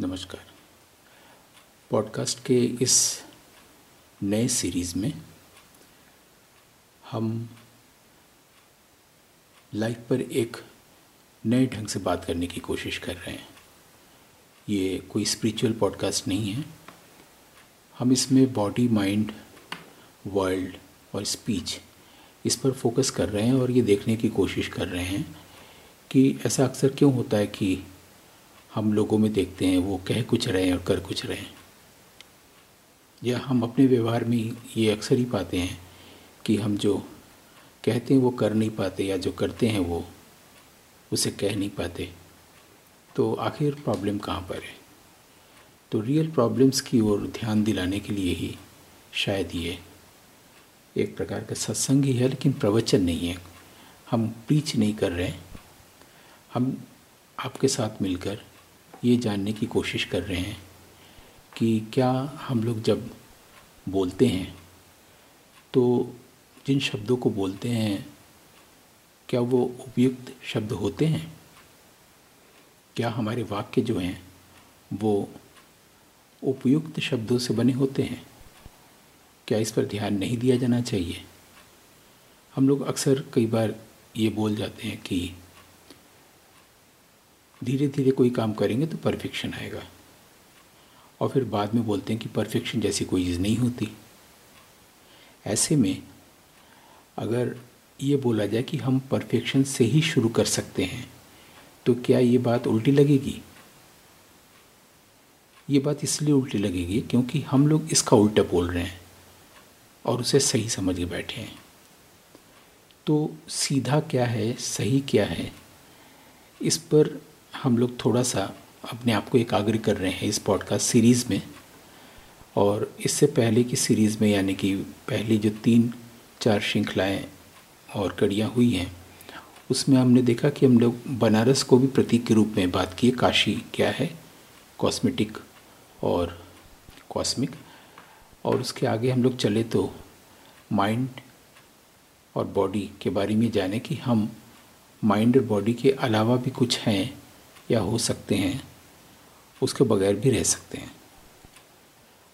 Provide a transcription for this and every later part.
नमस्कार। पॉडकास्ट के इस नए सीरीज़ में हम लाइफ पर एक नए ढंग से बात करने की कोशिश कर रहे हैं। ये कोई स्पिरिचुअल पॉडकास्ट नहीं है। हम इसमें बॉडी माइंड वर्ल्ड और स्पीच इस पर फोकस कर रहे हैं और ये देखने की कोशिश कर रहे हैं कि ऐसा अक्सर क्यों होता है कि हम लोगों में देखते हैं, वो कह कुछ रहे हैं और कर कुछ रहे हैं। या हम अपने व्यवहार में ये अक्सर ही पाते हैं कि हम जो कहते हैं वो कर नहीं पाते या जो करते हैं वो, उसे कह नहीं पाते। तो आखिर प्रॉब्लम कहाँ पर है? तो रियल प्रॉब्लम्स की ओर ध्यान दिलाने के लिए ही शायद ये एक प्रकार का सत्संग ही है लेकिन प्रवचन नहीं है। हम प्रीच नहीं कर रहे हम आपके साथ मिलकर ये जानने की कोशिश कर रहे हैं कि क्या हम लोग जब बोलते हैं तो जिन शब्दों को बोलते हैं, क्या वो उपयुक्त शब्द होते हैं? क्या हमारे वाक्य जो हैं, वो उपयुक्त शब्दों से बने होते हैं? क्या इस पर ध्यान नहीं दिया जाना चाहिए? हम लोग अक्सर कई बार ये बोल जाते हैं कि धीरे धीरे कोई काम करेंगे तो परफेक्शन आएगा। और फिर बाद में बोलते हैं कि परफेक्शन जैसी कोई चीज़ नहीं होती। ऐसे में अगर ये बोला जाए कि हम परफेक्शन से ही शुरू कर सकते हैं तो क्या ये बात उल्टी लगेगी? ये बात इसलिए उल्टी लगेगी क्योंकि हम लोग इसका उल्टा बोल रहे हैं और उसे सही समझ के बैठे हैं। तो सीधा क्या है, सही क्या है, इस पर हम लोग थोड़ा सा अपने आप को एकाग्र कर रहे हैं इस पॉडकास्ट सीरीज़ में। और इससे पहले की सीरीज़ में, यानी कि पहली जो तीन, चार श्रृंखलाएँ और कड़ियाँ हुई हैं, उसमें हमने देखा कि हम लोग बनारस को भी प्रतीक के रूप में बात किए। काशी क्या है? कॉस्मेटिक और कॉस्मिक और उसके आगे हम लोग चले तो माइंड और बॉडी के बारे में जाने कि हम माइंड और बॉडी के अलावा भी कुछ हैं। या हो सकते हैं, उसके बगैर भी रह सकते हैं।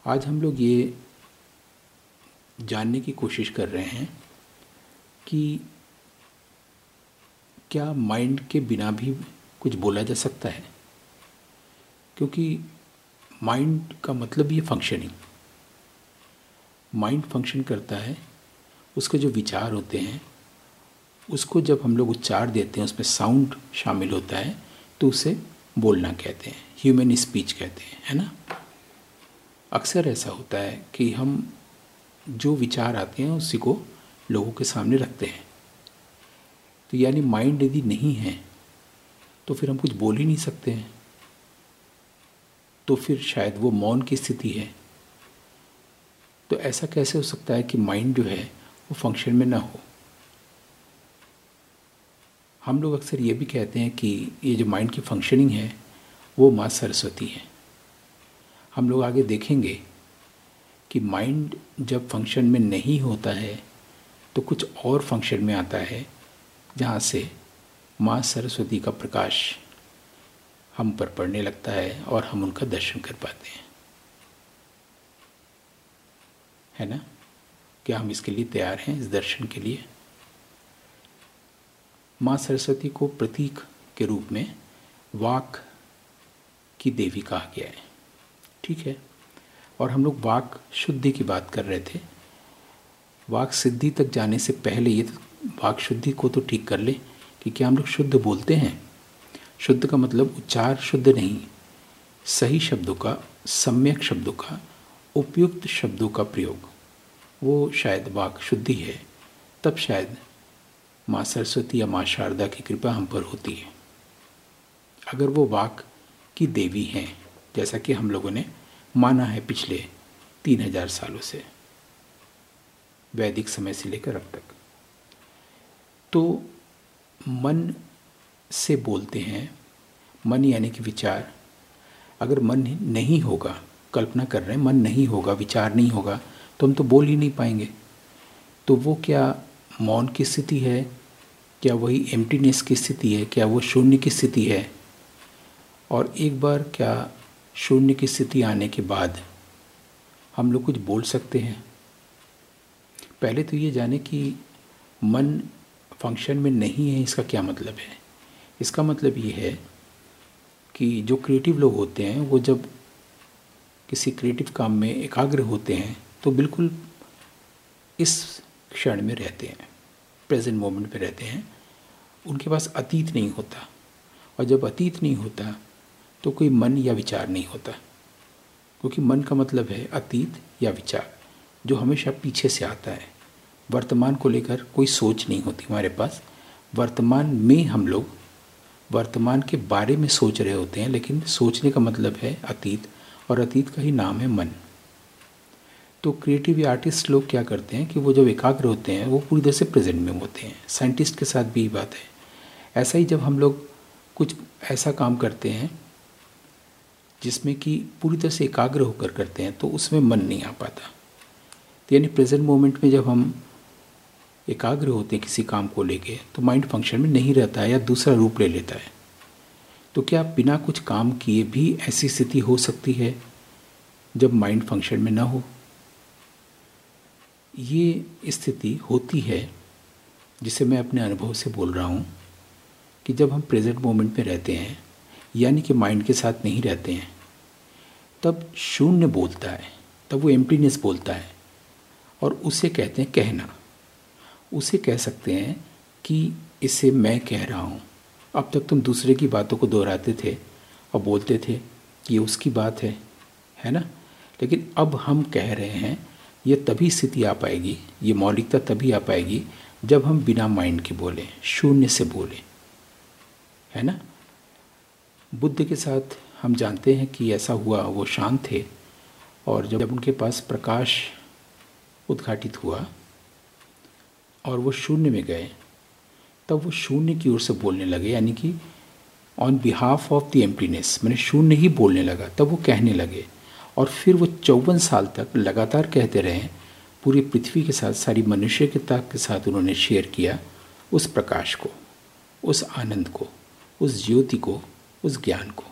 आज हम लोग ये जानने की कोशिश कर रहे हैं कि क्या माइंड के बिना भी कुछ बोला जा सकता है? क्योंकि माइंड का मतलब ये फंक्शनिंग माइंड फ़ंक्शन करता है, उसके जो विचार होते हैं, उसको जब हम लोग उच्चार देते हैं, उसमें साउंड शामिल होता है तो उसे बोलना कहते हैं ह्यूमन स्पीच कहते हैं, है ना? अक्सर ऐसा होता है कि हम जो विचार आते हैं, उसी को लोगों के सामने रखते हैं। तो यानी माइंड यदि नहीं है तो फिर हम कुछ बोल ही नहीं सकते हैं। तो फिर शायद वो मौन की स्थिति है। तो ऐसा कैसे हो सकता है कि माइंड जो है, वो फ़ंक्शन में ना हो? हम लोग अक्सर ये भी कहते हैं कि ये जो माइंड की फंक्शनिंग है, वो माँ सरस्वती है। हम लोग आगे देखेंगे कि माइंड जब फ़ंक्शन में नहीं होता है तो कुछ और फ़ंक्शन में आता है, जहाँ से माँ सरस्वती का प्रकाश हम पर पड़ने लगता है और हम उनका दर्शन कर पाते हैं। है ना? क्या हम इसके लिए तैयार हैं, इस दर्शन के लिए? माँ सरस्वती को प्रतीक के रूप में वाक की देवी कहा गया है। ठीक है? और हम लोग वाक शुद्धि की बात कर रहे थे। वाक सिद्धि तक जाने से पहले ये तो वाक शुद्धि को तो ठीक कर ले कि क्या हम लोग शुद्ध बोलते हैं? शुद्ध का मतलब उच्चार शुद्ध नहीं। सही शब्दों का, सम्यक शब्दों का, उपयुक्त शब्दों का प्रयोग। वो शायद वाक शुद्धि है, तब शायद माँ सरस्वती या माँ शारदा की कृपा हम पर होती है। अगर वो वाक की देवी हैं, जैसा कि हम लोगों ने माना है पिछले तीन हज़ार सालों से, वैदिक समय से लेकर अब तक। तो मन से बोलते हैं, मन यानी कि विचार। अगर मन नहीं होगा, कल्पना कर रहे हैं, मन नहीं होगा, विचार नहीं होगा तो हम तो बोल ही नहीं पाएँगे। तो वो क्या मौन की स्थिति है, क्या वही एम्प्टीनेस की स्थिति है, क्या वो शून्य की स्थिति है? और एक बार क्या शून्य की स्थिति आने के बाद हम लोग कुछ बोल सकते हैं? पहले तो ये जाने कि मन फ़ंक्शन में नहीं है, इसका क्या मतलब है? इसका मतलब ये है कि जो क्रिएटिव लोग होते हैं, वो जब किसी क्रिएटिव काम में एकाग्र होते हैं तो बिल्कुल इस क्षण में रहते हैं प्रेजेंट मोमेंट में रहते हैं, उनके पास अतीत नहीं होता। और जब अतीत नहीं होता तो कोई मन या विचार नहीं होता। क्योंकि मन का मतलब है अतीत या विचार, जो हमेशा पीछे से आता है। वर्तमान को लेकर कोई सोच नहीं होती हमारे पास। वर्तमान में हम लोग, वर्तमान के बारे में सोच रहे होते हैं, लेकिन सोचने का मतलब है अतीत, और अतीत का ही नाम है मन। तो क्रिएटिव आर्टिस्ट लोग क्या करते हैं कि वो जब एकाग्र होते हैं, वो पूरी तरह से प्रेजेंट में होते हैं। साइंटिस्ट के साथ भी ये बात है। ऐसा ही जब हम लोग कुछ ऐसा काम करते हैं, जिसमें कि पूरी तरह से एकाग्र होकर करते हैं तो उसमें मन नहीं आ पाता। तो यानी प्रेजेंट मोमेंट में जब हम एकाग्र होते हैं किसी काम को लेके तो माइंड फ़ंक्शन में नहीं रहता है या दूसरा रूप ले लेता है। तो क्या बिना कुछ काम किए भी ऐसी स्थिति हो सकती है, जब माइंड फ़ंक्शन में ना हो? ये स्थिति होती है जिसे मैं अपने अनुभव से बोल रहा हूँ कि जब हम प्रेजेंट मोमेंट में रहते हैं, यानी कि माइंड के साथ नहीं रहते हैं, तब शून्य बोलता है, तब वो एम्प्टीनेस बोलता है, और उसे कहते हैं कहना। उसे कह सकते हैं कि इसे मैं कह रहा हूँ। अब तक तुम दूसरे की बातों को दोहराते थे और बोलते थे कि ये उसकी बात है है ना? लेकिन अब हम कह रहे हैं ये तभी स्थिति आ पाएगी, ये मौलिकता तभी आ पाएगी जब हम बिना माइंड के बोलें, शून्य से बोलें। है ना? बुद्ध के साथ हम जानते हैं कि ऐसा हुआ, वो शांत थे और जब उनके पास प्रकाश उद्घाटित हुआ और वो शून्य में गए, तब वो शून्य की ओर से बोलने लगे, यानी कि on behalf of the emptiness मैंने शून्य ही बोलने लगा, तब वो कहने लगे और फिर वो चौवन साल तक लगातार कहते रहे, पूरी पृथ्वी के साथ, सारी मनुष्यता के साथ उन्होंने शेयर किया उस प्रकाश को, उस आनंद को, उस ज्योति को, उस ज्ञान को।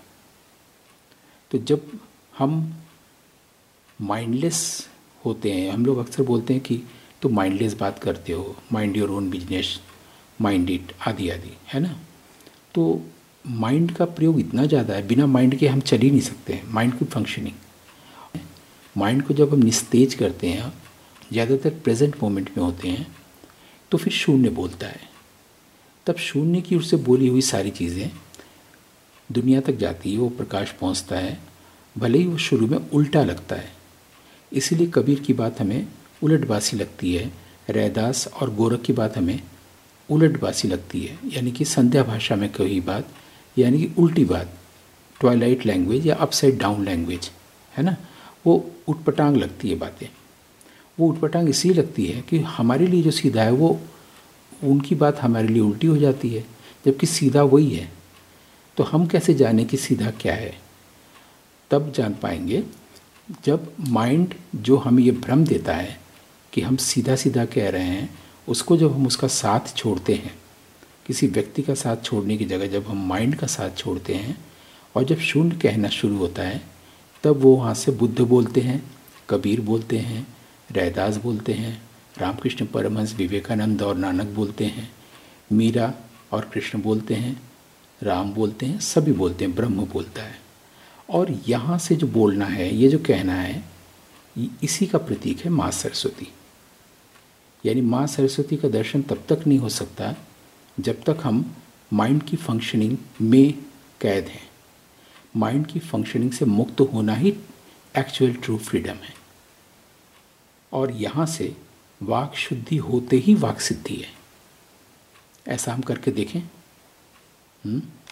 तो जब हम माइंडलेस होते हैं, हम लोग अक्सर बोलते हैं कि तो माइंडलेस बात करते हो mind your own business mind it आदि आदि, है ना? तो माइंड का प्रयोग इतना ज़्यादा है, बिना माइंड के हम चल ही नहीं सकते माइंड की फंक्शनिंग माइंड को जब हम निस्तेज करते हैं, ज़्यादातर प्रेजेंट मोमेंट में होते हैं तो फिर शून्य बोलता है। तब शून्य की ओर से बोली हुई सारी चीज़ें दुनिया तक जाती है, वो प्रकाश पहुँचता है, भले ही वो शुरू में उल्टा लगता है। इसीलिए कबीर की बात हमें उलटबासी लगती है, रैदास और गोरख की बात हमें उलटबासी लगती है, यानी कि संध्या भाषा में कही बात, यानी कि उल्टी बात, ट्वाइलाइट लैंग्वेज या अपसाइड डाउन लैंग्वेज, है ना? वो उटपटांग लगती है बातें। वो उटपटांग इसलिए लगती है कि हमारे लिए जो सीधा है, वो उनकी बात हमारे लिए उल्टी हो जाती है, जबकि सीधा वही है। तो हम कैसे जाने कि सीधा क्या है? तब जान पाएँगे जब माइंड जो हमें ये भ्रम देता है कि हम सीधा सीधा कह रहे हैं, उसको जब हम उसका साथ छोड़ते हैं, किसी व्यक्ति का साथ छोड़ने की जगह जब हम माइंड का साथ छोड़ते हैं, और जब शून्य कहना शुरू होता है तब वो वहाँ से बुद्ध बोलते हैं, कबीर बोलते हैं, रैदास बोलते हैं, रामकृष्ण परमहंस विवेकानंद और नानक बोलते हैं, मीरा और कृष्ण बोलते हैं, राम बोलते हैं, सभी बोलते हैं, ब्रह्म बोलता है। और यहाँ से जो बोलना है, ये जो कहना है इसी का प्रतीक है माँ सरस्वती। यानी माँ सरस्वती का दर्शन तब तक नहीं हो सकता जब तक हम माइंड की फंक्शनिंग में कैद हैं। माइंड की फंक्शनिंग से मुक्त होना ही एक्चुअल ट्रू फ्रीडम है। और यहाँ से वाक शुद्धि होते ही वाक सिद्धि है। ऐसा हम करके देखें। हुँ?